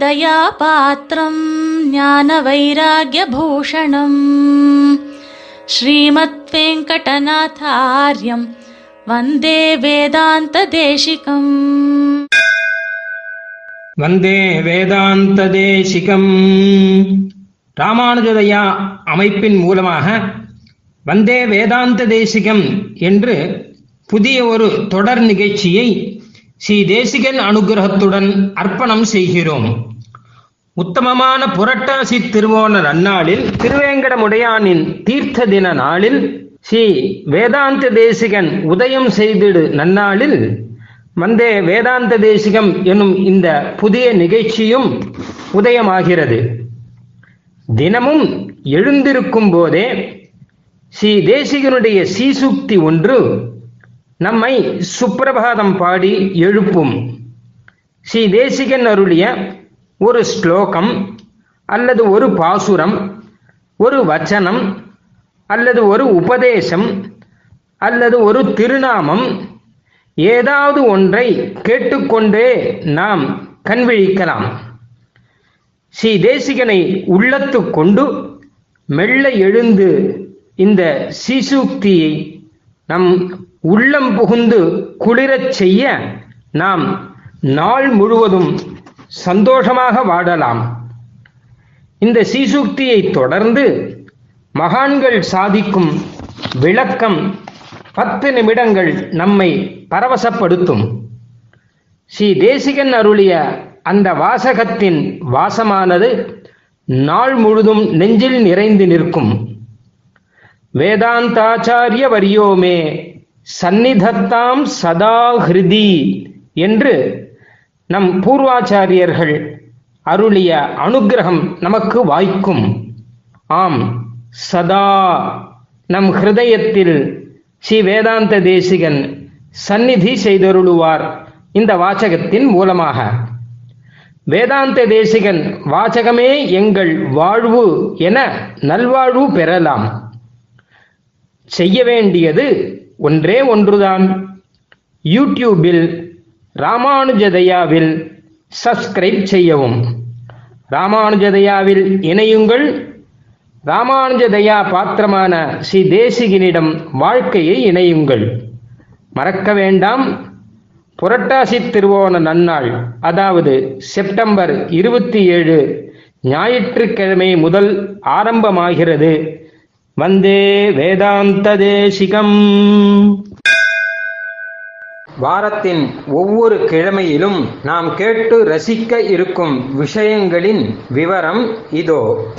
रामानुजदयापात्रम् ज्ञानवैराग्यभूषणम् श्रीमद्वेङ्कटनाथार्यम् वन्दे वेदान्तदेशिकम् வந்தே வேதாந்த தேசிகம் ராமானுஜதயா அமைப்பின் மூலமாக வந்தே வேதாந்த தேசிகம் என்று புதிய ஒரு தொடர் நிகழ்ச்சியை ஸ்ரீ தேசிகன் அனுகிரகத்துடன் அர்ப்பணம் செய்கிறோம். உத்தமமான புரட்டாசி திருவோணர் நன்னாளில் திருவேங்கடமுடையானின் தீர்த்த தின நாளில் ஸ்ரீ வேதாந்த தேசிகன் உதயம் செய்திடு நன்னாளில் வந்தே வேதாந்த தேசிகம் என்னும் இந்த புதிய நிகழ்ச்சியும் உதயமாகிறது. தினமும் எழுந்திருக்கும் போதே ஸ்ரீ தேசிகனுடைய சீசுக்தி ஒன்று நம்மை சுப்பிரபாதம் பாடி எழுப்பும். ஸ்ரீ தேசிகன் அருளிய ஒரு ஸ்லோகம் அல்லது ஒரு பாசுரம் ஒரு வச்சனம் அல்லது ஒரு உபதேசம் அல்லது ஒரு திருநாமம் ஏதாவது ஒன்றை கேட்டுக்கொண்டே நாம் கண்விழிக்கலாம் ஸ்ரீ தேசிகனை உள்ளத்து கொண்டு மெல்ல எழுந்து இந்த சீசூக்தியை நம் உள்ளம் புகுந்து குளிரச் செய்ய நாம் நாள் முழுவதும் சந்தோஷமாக வாழலாம். இந்த சீசூக்தியை தொடர்ந்து மகான்கள் சாதிக்கும் விளக்கம் பத்து நிமிடங்கள் நம்மை பரவசப்படுத்தும். ஸ்ரீ தேசிகன் அருளிய அந்த வாசகத்தின் வாசமானது நாள் முழுதும் நெஞ்சில் நிறைந்து நிற்கும். வேதாந்தாச்சாரிய வரியோமே சந்நிதத்தாம் சதா ஹிருதி என்று நம் பூர்வாச்சாரியர்கள் அருளிய அனுகிரகம் நமக்கு வாய்க்கும். ஆம் சதா. நம் ஹிருதயத்தில் ஸ்ரீ வேதாந்த தேசிகன் சந்நிதி செய்தருளுவார் இந்த வாசகத்தின் மூலமாக. வேதாந்த தேசிகன் வாசகமே எங்கள் வாழ்வு என நல்வாழ்வு பெறலாம். செய்ய வேண்டியது ஒன்றே ஒன்றுதான். யூடியூபில் ராமானுஜதயாவில் சப்ஸ்கிரைப் செய்யவும். ராமானுஜதயாவில் இணையுங்கள். ராமானுஜதயா பாத்திரமான ஸ்ரீ தேசிகனிடம் வாழ்க்கையை இணையுங்கள். மறக்க வேண்டாம். புரட்டாசி திருவோண நன்னாள் அதாவது செப்டம்பர் இருபத்தி ஏழு ஞாயிற்றுக்கிழமை முதல் ஆரம்பமாகிறது. வந்தே வேதாந்த தேசிகம் வாரத்தின் ஒவ்வொரு கிழமையிலும் நாம் கேட்டு ரசிக்க இருக்கும் விஷயங்களின் விவரம் இதோ.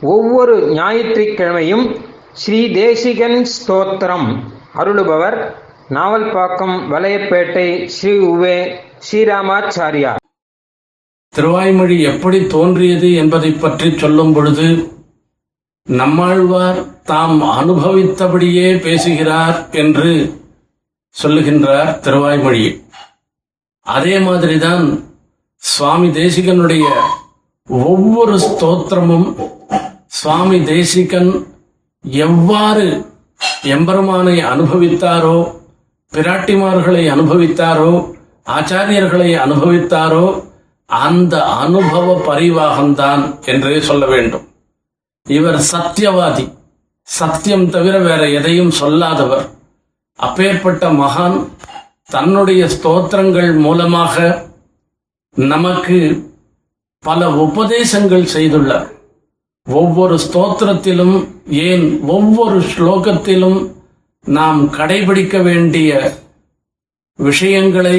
ஒவ்வொரு ஞாயிற்றுக்கிழமையும் ஸ்ரீ தேசிகன் ஸ்தோத்திரம். அருளுபவர் நாவல்பாக்கம் வலையப்பேட்டை ஸ்ரீ உவே ஸ்ரீராமாச்சாரியா திருவாய்மொழி எப்படி தோன்றியது என்பதை பற்றி சொல்லும் பொழுது நம்மாழ்வார் தாம் அனுபவித்தபடியே பேசுகிறார் என்று சொல்லுகின்றார் திருவாய்மொழி. அதே மாதிரிதான் சுவாமி தேசிகனுடைய ஒவ்வொரு ஸ்தோத்திரமும் சுவாமி தேசிகன் எவ்வாறு எம்பெருமானை அனுபவித்தாரோ பிராட்டிமார்களை அனுபவித்தாரோ ஆச்சாரியர்களை அனுபவித்தாரோ அந்த அனுபவ பரிவாகம்தான் என்றே சொல்ல வேண்டும். இவர் சத்தியவாதி. சத்தியம் தவிர வேற எதையும் சொல்லாதவர். அப்பேற்பட்ட மகான் தன்னுடைய ஸ்தோத்திரங்கள் மூலமாக நமக்கு பல உபதேசங்கள் செய்துள்ளார். ஒவ்வொரு ஸ்தோத்திரத்திலும் ஏன் ஒவ்வொரு ஸ்லோகத்திலும் நாம் கடைபிடிக்க வேண்டிய விஷயங்களை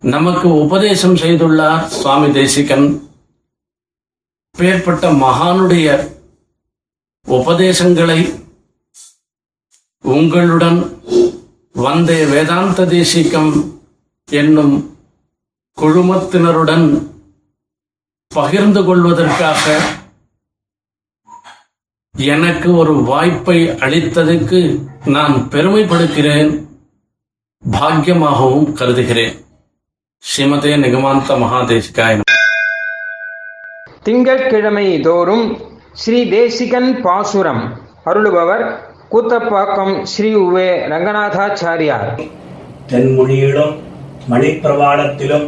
நமக்கு உபதேசம் செய்துள்ளார் சுவாமி தேசிகன். பேர்பட்ட மகானுடைய உபதேசங்களை உங்களுடன் வந்தே வேதாந்த தேசிகம் என்னும் குழுமத்தினருடன் பகிர்ந்து கொள்வதற்காக எனக்கு ஒரு வாய்ப்பை அளித்ததுக்கு நான் பெருமைப்படுகிறேன் பாக்கியமாகவும் கருதுகிறேன். ஸ்ரீமதே நிகமாந்த மகாதேசிகாய திங்கட்கிழமை தோறும் ஸ்ரீ தேசிகன் பாசுரம் அருளுபவர் கூத்தப்பாக்கம் ஸ்ரீ உவே ரங்கநாதாச்சாரியார். தென்மொழியிலும் மணிப்பிரவாளத்திலும்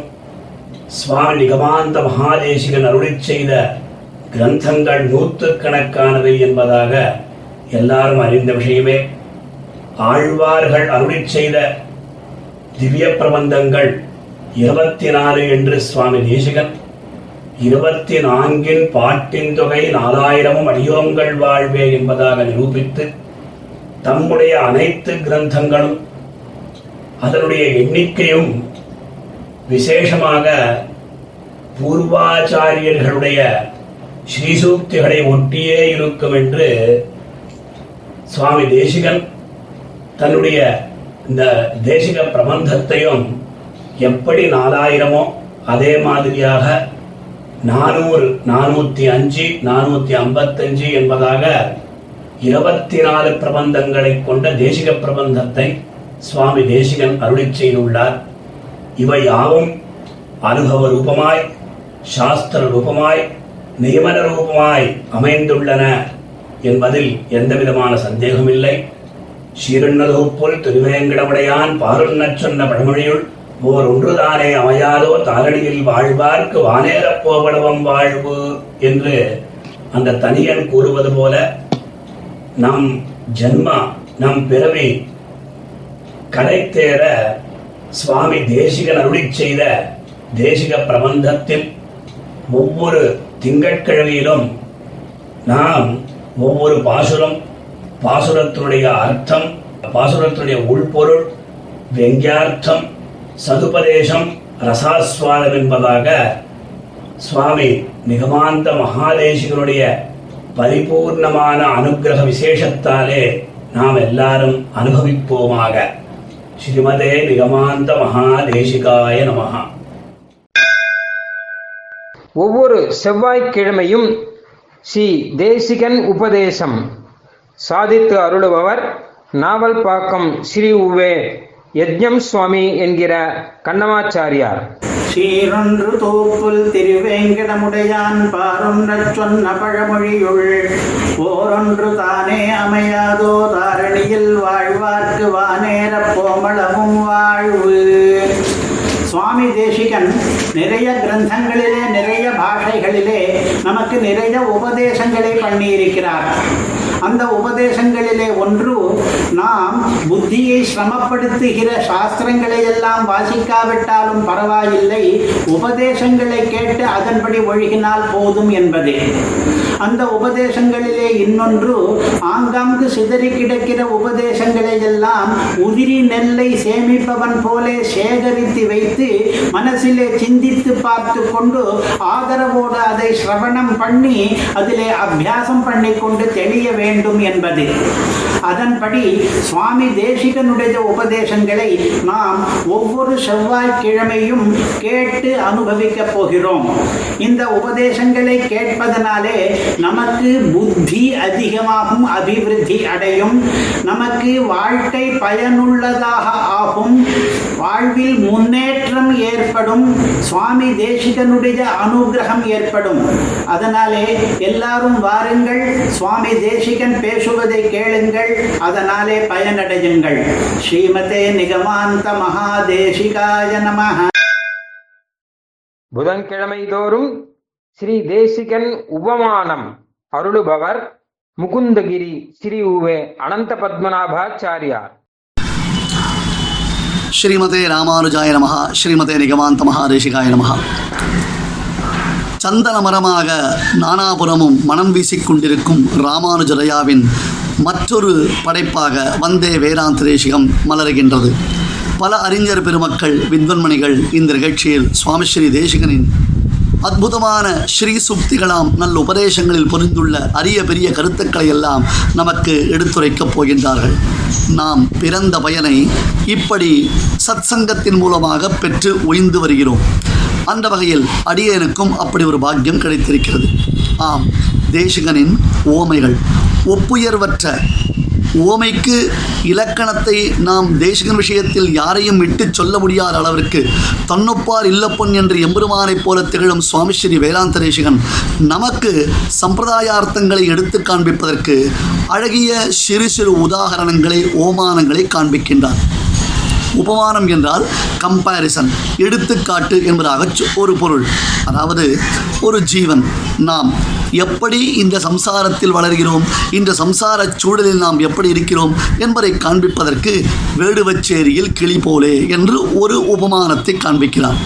சுவாமி நிகமாந்த மகாதேசிகன் அருளி செய்த கிரந்தங்கள் நூற்றுக்கணக்கானவை என்பதாக எல்லாரும் அறிந்த விஷயமே. ஆழ்வார்கள் அருளி செய்த திவ்ய பிரபந்தங்கள் இருபத்தி நாலு என்று சுவாமி தேசிகன் இருபத்தி நான்கின் பாட்டின் தொகை நாலாயிரமும் அடியோங்கள் வாழ்வே என்பதாக நிரூபித்து தம்முடைய அனைத்து கிரந்தங்களும் அதனுடைய எண்ணிக்கையும் விசேஷமாக பூர்வாச்சாரியர்களுடைய ஸ்ரீசூக்திகளை ஒட்டியே இருக்கும் என்று சுவாமி தேசிகன் தன்னுடைய இந்த தேசிக பிரபந்தத்தையும் எப்படி நாலாயிரமோ அதே மாதிரியாக நானூறு நானூத்தி அஞ்சு நானூத்தி ஐம்பத்தஞ்சு என்பதாக இருபத்தி நாலு பிரபந்தங்களை கொண்ட தேசிக பிரபந்தத்தை சுவாமி தேசிகன் அருளி செய்துள்ளார். இவை யாவும் அனுபவ ரூபமாய் சாஸ்திர ரூபமாய் நியமன ரூபமாய் அமைந்துள்ளன என்பதில் எந்தவிதமான சந்தேகமில்லை. சீரண்ணதோப்புல் திருவேங்கடமுடையான் பாருண்ணச் சொன்ன பழமொழியுள் ஓர் ஒன்றுதானே அமையாதோ தாரடியில் வாழ்வார்க்கு வானேறப் போவளவம் வாழ்வு என்று அந்த தனியன் கூறுவது போல நம் ஜென்மா நம் பிறவி கடைத்தேற சுவாமி தேசிகன் அருளி செய்த தேசிக பிரபந்தத்தில் ஒவ்வொரு திங்கட்கிழமையிலும் நாம் ஒவ்வொரு பாசுரம் பாசுரத்தினுடைய அர்த்தம் பாசுரத்தினுடைய உள்பொருள் வெங்கியார்த்தம் சதுபதேசம் ரசாஸ்வாதம் என்பதாக சுவாமி நிகமாந்த மகாதேசிகனுடைய பரிபூர்ணமான அனுகிரக விசேஷத்தாலே நாம் எல்லாரும் அனுபவிப்போமாக. ஸ்ரீமதே நிகமாந்த மகாதேசிகாய நமகா ஒவ்வொரு செவ்வாய்க்கிழமையும் ஸ்ரீ தேசிகன் உபதேசம். சாதித்து அருளுபவர் நாவல்பாக்கம் ஸ்ரீ உவே யஜ்ஞம் சுவாமி என்கிற கண்ணமாச்சாரியார். சீரொன்று தோப்புல் திருவேங்கடமுடையான் பாரொன்றச் சொன்ன பழமொழியுள் ஓரொன்று தானே அமையாதோ தாரணியில் வாழ்வார்க்கு வானேர போமளவும் வாழ்வு. சுவாமி தேசிகன் நிறைய கிரந்தங்களிலே நிறைய பாஷைகளிலே நமக்கு நிறைய உபதேசங்களை பண்ணியிருக்கிறார். அந்த உபதேசங்களிலே ஒன்று நாம் புத்தியை சிரமப்படுத்துகிற சாஸ்திரங்களை எல்லாம் வாசிக்காவிட்டாலும் பரவாயில்லை உபதேசங்களை கேட்டு அதன்படி ஒழுகினால் போதும் என்பதே. அந்த உபதேசங்களிலே இன்னொன்று ஆங்காங்கு சிதறி கிடக்கிற உபதேசங்களை எல்லாம் உதிரி நெல்லை சேமிப்பவன் போலே சேகரித்து வைத்து மனசிலே சிந்தித்து பார்த்து கொண்டு ஆதரவோடு அதை சிரவணம் பண்ணி அதிலே அபியாசம் பண்ணி கொண்டு தெளிய வேண்டும் என்பது. அதன்படி சுவாமி தேசிகனுடைய உபதேசங்களை நாம் ஒவ்வொரு செவ்வாய்க்கிழமையும் கேட்டு அனுபவிக்கப் போகிறோம். இந்த உபதேசங்களை கேட்பதனாலே நமக்கு புத்தி அதிகமாகும் அபிவிருத்தி அடையும். நமக்கு வாழ்க்கை பயனுள்ளதாக ஆகும். வாழ்வில் முன்னேற்றம் ஏற்படும். சுவாமி தேசிகனுடைய அனுகிரகம் ஏற்படும். அதனாலே எல்லாரும் வாருங்கள். சுவாமி தேசிகன் பேசுவதை கேளுங்கள். அதனாலே பயனடையுங்கள். ஸ்ரீமதே நிகமாந்த மகாதேசிகாய நமஹ. புதன்கிழமை தோறும் ஸ்ரீ தேசிகன் உபமானம் அருளுபவர் முகுந்தகிரி ஸ்ரீ உவே அனந்த பத்மநாபாச்சாரியார். ஸ்ரீமதே ராமானுஜாய நமஹ ஸ்ரீமதே நிகமாந்த மகாதேசிகாய நமஹ. சந்தன மரமாக நானாபுரமும் மனம் வீசிக்கொண்டிருக்கும் ராமானுஜரயாவின் மற்றொரு படைப்பாக வந்தே வேதாந்த தேசிகம் மலருகின்றது. பல அறிஞர் பெருமக்கள் வித்வன்மணிகள் இந்த நிகழ்ச்சியில் சுவாமி ஸ்ரீ தேசிகனின் அற்புதமான ஸ்ரீ சுப்திகளாம் நல்ல உபதேசங்களில் பொறிந்துள்ள அரிய பெரிய கருத்துக்களை எல்லாம் நமக்கு எடுத்துரைக்கப் போகின்றார்கள். நாம் பிறந்த பயனை இப்படி சத்சங்கத்தின் மூலமாக பெற்று ஒய்ந்து வருகிறோம். அந்த வகையில் அடியேனுக்கும் அப்படி ஒரு பாக்கியம் கிடைத்திருக்கிறது. ஆம் தேசிகனின் ஓமைகள். ஒப்புயர்வற்ற. ஓமைக்கு இலக்கணத்தை நாம் தேசிகன் விஷயத்தில் யாரையும் விட்டு சொல்ல முடியாத அளவிற்கு தன்னொப்பார் இல்லப்பொன் என்று எம்பெருமானைப் போல திகழும் சுவாமி ஸ்ரீ வேதாந்த தேசிகன் நமக்கு சம்பிரதாயார்த்தங்களை எடுத்து காண்பிப்பதற்கு அழகிய சிறு சிறு உதாகரணங்களை ஓமானங்களை காண்பிக்கின்றார். உபமானம் என்றால் கம்பாரிசன் எடுத்துக்காட்டு என்பதாக ஒரு பொருள். அதாவது ஒரு ஜீவன். நாம் எப்படி இந்த சம்சாரத்தில் வளர்கிறோம்? இந்த சம்சார சூழலில் நாம் எப்படி இருக்கிறோம்? என்பதை காண்பிப்பதற்கு வேடுவச்சேரியில் கிளி போலே என்று ஒரு உபமானத்தை காண்பிக்கிறார்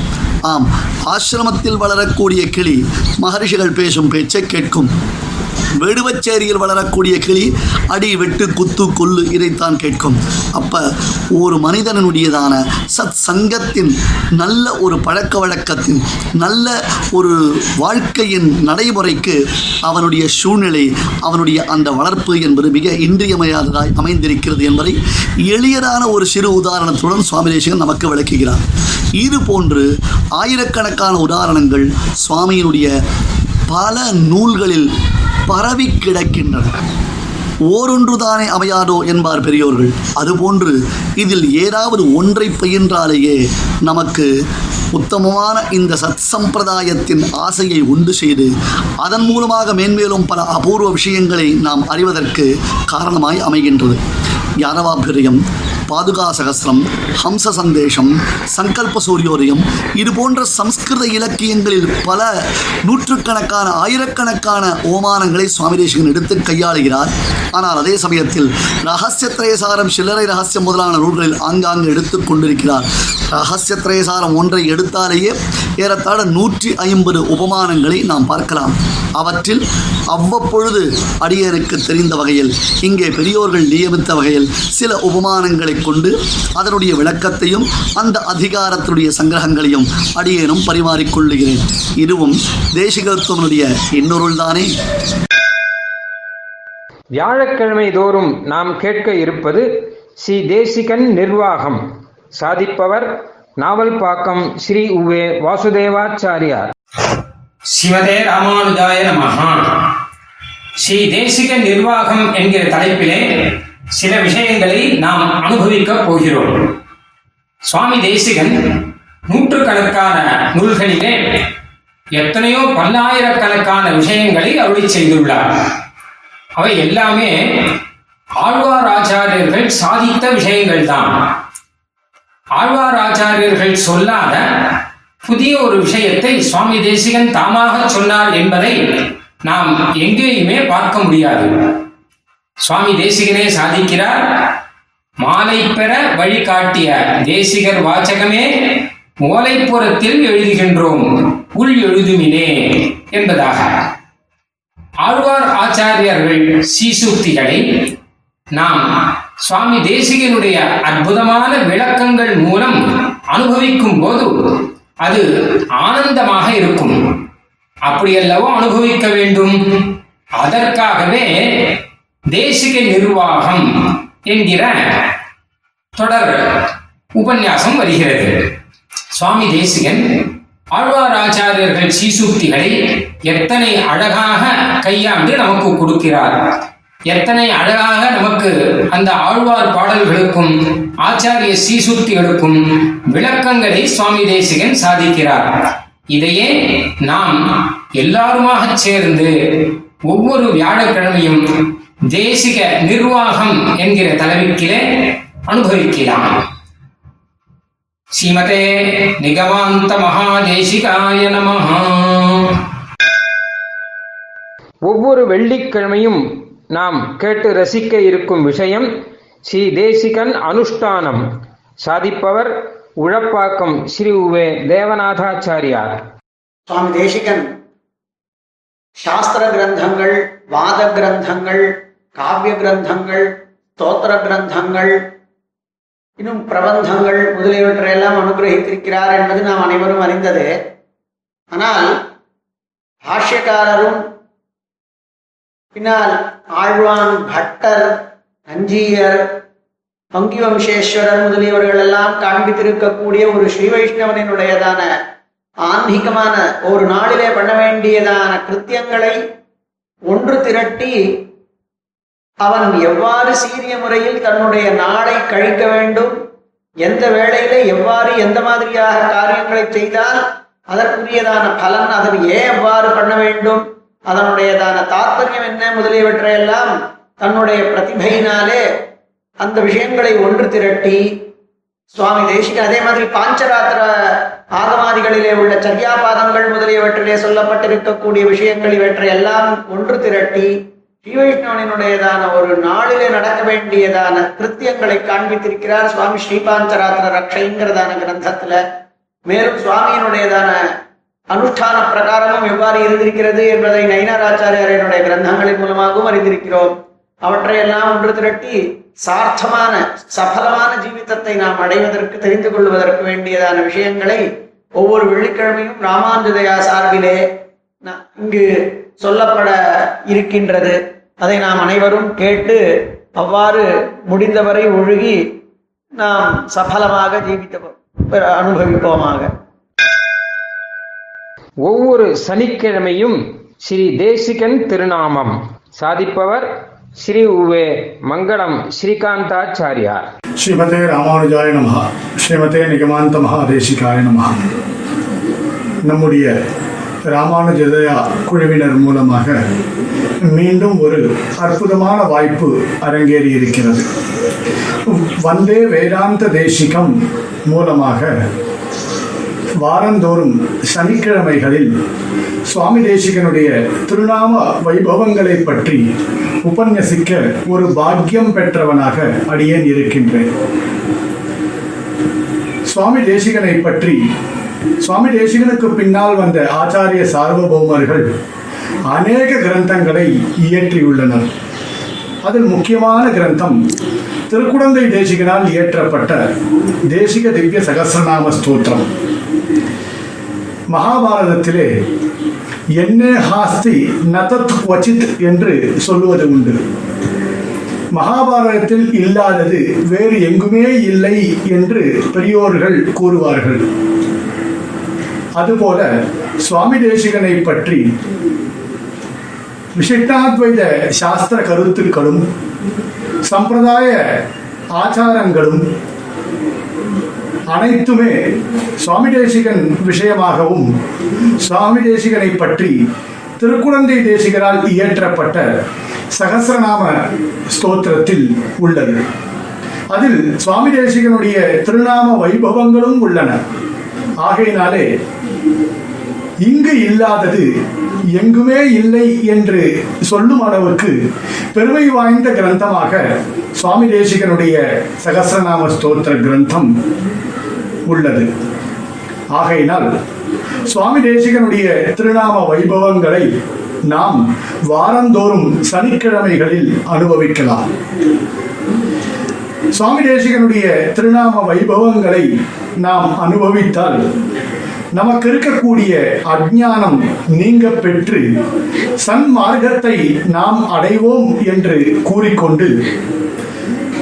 ஆம் ஆசிரமத்தில் வளரக்கூடிய கிளி மகரிஷிகள் பேசும் பேச்சை கேட்கும். வெடுவச்சேரியில் வளரக்கூடிய கிளி அடி வெட்டு குத்து கொல்லு இதைத்தான் கேட்கும். அப்ப ஒரு மனிதனுடையதான சத் சங்கத்தின் நல்ல ஒரு பழக்க வழக்கத்தின் நல்ல ஒரு வாழ்க்கையின் நடைமுறைக்கு அவனுடைய சூழ்நிலை அவனுடைய அந்த வளர்ப்பு என்பது மிக இன்றியமையாததாய் அமைந்திருக்கிறது என்பதை எளியதான ஒரு சிறு உதாரணத்துடன் சுவாமி தேசிகன் நமக்கு விளக்குகிறார். இது போன்று ஆயிரக்கணக்கான உதாரணங்கள் சுவாமியினுடைய பல நூல்களில் பரவி கிடக்கின்றன. ஓரொன்றுதானே அமையாதோ என்பார் பெரியோர்கள். அதுபோன்று இதில் ஏதாவது ஒன்றை பயின்றாலேயே நமக்கு உத்தமமான இந்த சத் சம்பிரதாயத்தின் ஆசையை உண்டு செய்து அதன் மூலமாக மேன்மேலும் பல அபூர்வ விஷயங்களை நாம் அறிவதற்கு காரணமாய் அமைகின்றது. யானவாபிரியம் பாதுகா சகசிரம் ஹம்ச சந்தேஷம் சங்கல்ப சூரியோதயம் இது போன்ற சம்ஸ்கிருத இலக்கியங்களில் பல நூற்றுக்கணக்கான ஆயிரக்கணக்கான ஓமானங்களை சுவாமி தேசிகன் எடுத்து கையாளுகிறார். ஆனால் அதே சமயத்தில் ரகசிய திரயசாரம் சில்லறை ரகசியம் முதலான நூல்களில் ஆங்காங்கு எடுத்துக் கொண்டிருக்கிறார். ரகசிய திரயசாரம் ஒன்றை எடுத்தாலேயே ஏறத்தாழ நூற்றி ஐம்பது உபமானங்களை நாம் பார்க்கலாம். அவற்றில் அவ்வப்பொழுது அடியனுக்கு தெரிந்த வகையில் இங்கே பெரியோர்கள் நியமித்த வகையில் சில உபமானங்களை கொண்டு அதனுடைய விளக்கத்தையும் அந்த அதிகாரத்தினுடைய சங்கிரகங்களையும் அடியேனும் பரிமாறிக்கொள்ளுகிறேன். இதுவும் தேசிகத்துவனுடைய இன்னொருள்தானே? வியாழக்கிழமை தோறும் நாம் கேட்க இருப்பது ஸ்ரீ தேசிகன் நிர்வாகம். சாதிப்பவர் நாவல்பாக்கம் ஸ்ரீ உவே வாசுதேவாச்சாரியார். சிவதே ராமானுஜாய நமஹா. ஸ்ரீ தேசிக நிர்வாகம் என்கிற தலைப்பிலே சில விஷயங்களை நாம் அனுபவிக்கப் போகிறோம். சுவாமி தேசிகன் நூற்றுக்கணக்கான நூல்களிலே எத்தனையோ பல்லாயிரக்கணக்கான விஷயங்களை அருளி செய்துள்ளார். அவை எல்லாமே ஆழ்வார் ஆச்சாரியர்கள் சாதித்த விஷயங்கள் தான் ஆழ்வார் ஆச்சாரியர்கள் சொல்லாத புதிய ஒரு விஷயத்தை சுவாமி தேசிகன் தாமாக சொன்னார் என்பதை நாம் எங்கேயுமே பார்க்க முடியாது. சுவாமி தேசிகனே சாதிக்கிறார். மாலை பெற வழிகாட்டிய தேசிகர் வாச்சகமே ஓலைப்புறத்தில் எழுதுகின்றோம். உள் எழுதுமினே என்பதாக. ஆழ்வார் ஆச்சாரியர்கள் சீசுக்திகளை நாம் சுவாமி தேசிகனுடைய அற்புதமான விளக்கங்கள் மூலம் அனுபவிக்கும் போது அது ஆனந்தமாக இருக்கும். அப்படியல்லவோ அனுபவிக்க வேண்டும். அதற்காகவே தேசிக நிர்வாகம் என்கிற தொடர் உபன்யாசம் வருகிறது. சுவாமி தேசிகன் ஆழ்வார் ஆச்சாரியர்கள் சீசூக்திகளை எத்தனை அழகாக கையாண்டு நமக்கு கொடுக்கிறார். எத்தனை அழகாக நமக்கு அந்த ஆழ்வார் பாடல்களுக்கும் ஆச்சாரிய சீசூக்திகளுக்கும் விளக்கங்களை சுவாமி தேசிகன் சாதிக்கிறார். இதையே நாம் எல்லாருமாக சேர்ந்து ஒவ்வொரு வியாழக்கிழமையும் தேசிக நிர்வாகம் என்கிற தலைவிக்கிலே அனுபவிக்கலாம். ஸ்ரீமதே நிகமாந்த மகாதேசிகாய நமஹா. ஒவ்வொரு வெள்ளிக்கிழமையும் நாம் கேட்டு ரசிக்க இருக்கும் விஷயம் ஸ்ரீ தேசிகன் அனுஷ்டானம். சாதிப்பவர் உழப்பாக்கம் ஸ்ரீ உவே தேவநாதாச்சாரியார். சுவாமி தேசிகன். சாஸ்திர கிரந்தங்கள் வாத கிரந்தங்கள் காவிய கிரந்தங்கள் ஸ்தோத்திர கிரந்தங்கள் இன்னும் பிரபந்தங்கள் முதலியவற்றையெல்லாம் அனுகிரகித்திருக்கிறார் என்பது நாம் அனைவரும் அறிந்தது. ஆனால் பாஷ்யக்காரரும் பின்னால் ஆழ்வான் பட்டர் நஞ்சியர் பங்கி வம்சேஸ்வரர் முதலியவர்கள் எல்லாம் காண்பித்திருக்கக்கூடிய ஒரு ஸ்ரீ வைஷ்ணவனினுடையதான ஆன்மீகமான ஒரு நாளிலே பண்ண வேண்டியதான கிருத்தியங்களை ஒன்று திரட்டி அவன் எவ்வாறு சீரிய முறையில் தன்னுடைய நாளை கழிக்க வேண்டும்? எந்த வேளையில எவ்வாறு எந்த மாதிரியாக காரியங்களை செய்தால் அதற்குரியதான பலன் அதன் ஏன் எவ்வாறு பண்ண வேண்டும்? அதனுடையதான தாத்பரியம் என்ன முதலியவற்றையெல்லாம் தன்னுடைய பிரதிபையினாலே அந்த விஷயங்களை ஒன்று திரட்டி சுவாமி தேசிக அதே மாதிரி பாஞ்சராத்திர ஆகமாதிகளிலே உள்ள சர்யாபாதங்கள் முதலியவற்றிலே சொல்லப்பட்டிருக்கக்கூடிய விஷயங்கள் இவற்றை எல்லாம் ஒன்று திரட்டி ஸ்ரீவைஷ்ணவனினுடையதான ஒரு நாளிலே நடக்க வேண்டியதான கிருத்தியங்களை காண்பித்திருக்கிறார் சுவாமி ஸ்ரீபாஞ்சராத்திர ரக்ஷைங்கிறதான கிரந்தத்துல. மேலும் சுவாமியினுடையதான அனுஷ்டான பிரகாரமும் எவ்வாறு இருந்திருக்கிறது என்பதை நயினாராச்சாரியனுடைய கிரந்தங்களின் மூலமாகவும் அறிந்திருக்கிறோம். அவற்றையெல்லாம் ஒன்று திரட்டி சார்த்தமான சபலமான ஜீவிதத்தை நாம் அடைவதற்கு தெரிந்து கொள்வதற்கு வேண்டியதான விஷயங்களை ஒவ்வொரு வெள்ளிக்கிழமையும் ராமானுஜதயா சார்பிலே இங்கு சொல்லப்பட இருக்கின்றது. அதை நாம் அனைவரும் கேட்டு அவ்வாறு முடிந்தவரை ஒழுகி நாம் சபலமாக ஜீவித்த அனுபவிப்போமாக. ஒவ்வொரு சனிக்கிழமையும் ஸ்ரீ தேசிகன் திருநாமம். சாதிப்பவர் ஸ்ரீ உவே மங்களம் ஸ்ரீகாந்தாச்சாரியார். ஸ்ரீமதே ராமானுஜாய நமஹ. ஸ்ரீமதே நிகமாந்த மகாதேசிகாய நமஹ. நம்முடைய ராமானுஜதயா குழுவினர் மூலமாக மீண்டும் ஒரு அற்புதமான வாய்ப்பு அரங்கேறி இருக்கிறது வந்தே வேதாந்த தேசிகம் மூலமாக வாரந்தோறும் சனிக்கிழமைகளில் சுவாமி தேசிகனுடைய திருநாம வைபவங்களை பற்றி உபன்யசிக்க ஒரு பாக்கியம் பெற்றவனாக அடியேன் இருக்கின்றேன். சுவாமி தேசிகனை பற்றி சுவாமி தேசிகனுக்கு பின்னால் வந்த ஆச்சாரிய சார்வபௌமர்கள் அநேக கிரந்தங்களை இயற்றியுள்ளனர். அதில் முக்கியமான கிரந்தம் திருக்குடந்தை தேசிகனால் இயற்றப்பட்ட தேசிக திவ்ய சகசிரநாம ஸ்தோத்திரம். மகாபாரதத்திலே என்னே ஹாஸ்தி நதத் வச்சித் என்று சொல்லுவது உண்டு. மகாபாரதத்தில் இல்லாதது வேறு எங்குமே இல்லை என்று பெரியோர்கள் கூறுவார்கள். அதுபோல சுவாமி தேசிகனை பற்றி விசிஷ்டாத்வைத சாஸ்திர கருத்துக்களும் சம்பிரதாய ஆச்சாரங்களும் அனைத்துமே சுவாமி தேசிகன் விஷயமாகவும் சுவாமி தேசிகனை பற்றி திருக்குழந்தை தேசிகரால் இயற்றப்பட்ட சகசிரநாம ஸ்தோத்திரத்தில் உள்ளது. அதில் சுவாமி தேசிகனுடைய திருநாம வைபவங்களும் உள்ளன. ஆகையினாலே இங்கு இல்லாதது எங்குமே இல்லை என்று சொல்லும் அளவுக்கு பெருமை வாய்ந்த கிரந்தமாக சுவாமி தேசிகனுடைய சகசிரநாம ஸ்தோத்திர கிரந்தம் உள்ளது. ஆகையினால் சுவாமி தேசிகனுடைய திருநாம வைபவங்களை நாம் வாரந்தோறும் சனிக்கிழமைகளில் அனுபவிக்கலாம். சுவாமி தேசிகனுடைய திருநாம வைபவங்களை நாம் அனுபவித்தால் நமக்கு இருக்கக்கூடிய அஜ்ஞானம் நீங்க பெற்று சன்மார்க்கத்தை நாம் அடைவோம் என்று கூறிக்கொண்டு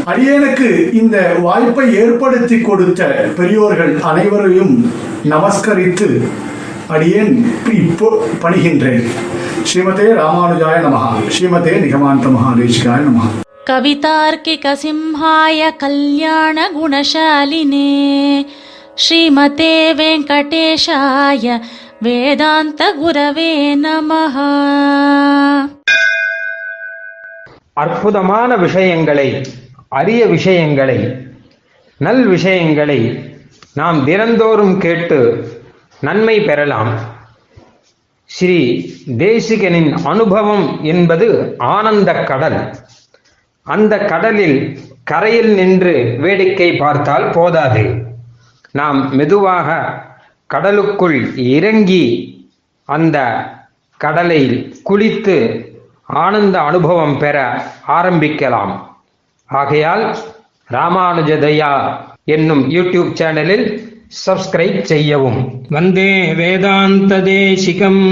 அடியேனுக்கு இந்த வாய்ப்பை ஏற்படுத்தி கொடுத்த பெரியோர்கள் அனைவரையும் நமஸ்கரித்து அடியேன் இப்போ பணிகின்றேன் ஸ்ரீமதே ராமானுஜாய நமஹா ஸ்ரீமதே நிகமாந்த மகாதேசிகாய நமஹா कवितार्किकसिंहाय कल्याणगुणशालिने श्रीमते वेङ्कटेशाय वेदान्तगुरवे नमः அற்புதமான விஷயங்களை அரிய விஷயங்களை நல் விஷயங்களை நாம் தினந்தோறும் கேட்டு நன்மை பெறலாம் ஸ்ரீ தேசிகனின் அனுபவம் என்பது ஆனந்த கடல் அந்த கடலில் கரையில் நின்று வேடிக்கை பார்த்தால் போதாது நாம் மெதுவாக கடலுக்குள் இறங்கி அந்த கடலில் குளித்து ஆனந்த அனுபவம் பெற ஆரம்பிக்கலாம். ஆகையால் ராமானுஜதயா என்னும் யூடியூப் சேனலில் சப்ஸ்கிரைப் செய்யவும். வந்தே வேதாந்த தேசிகம்.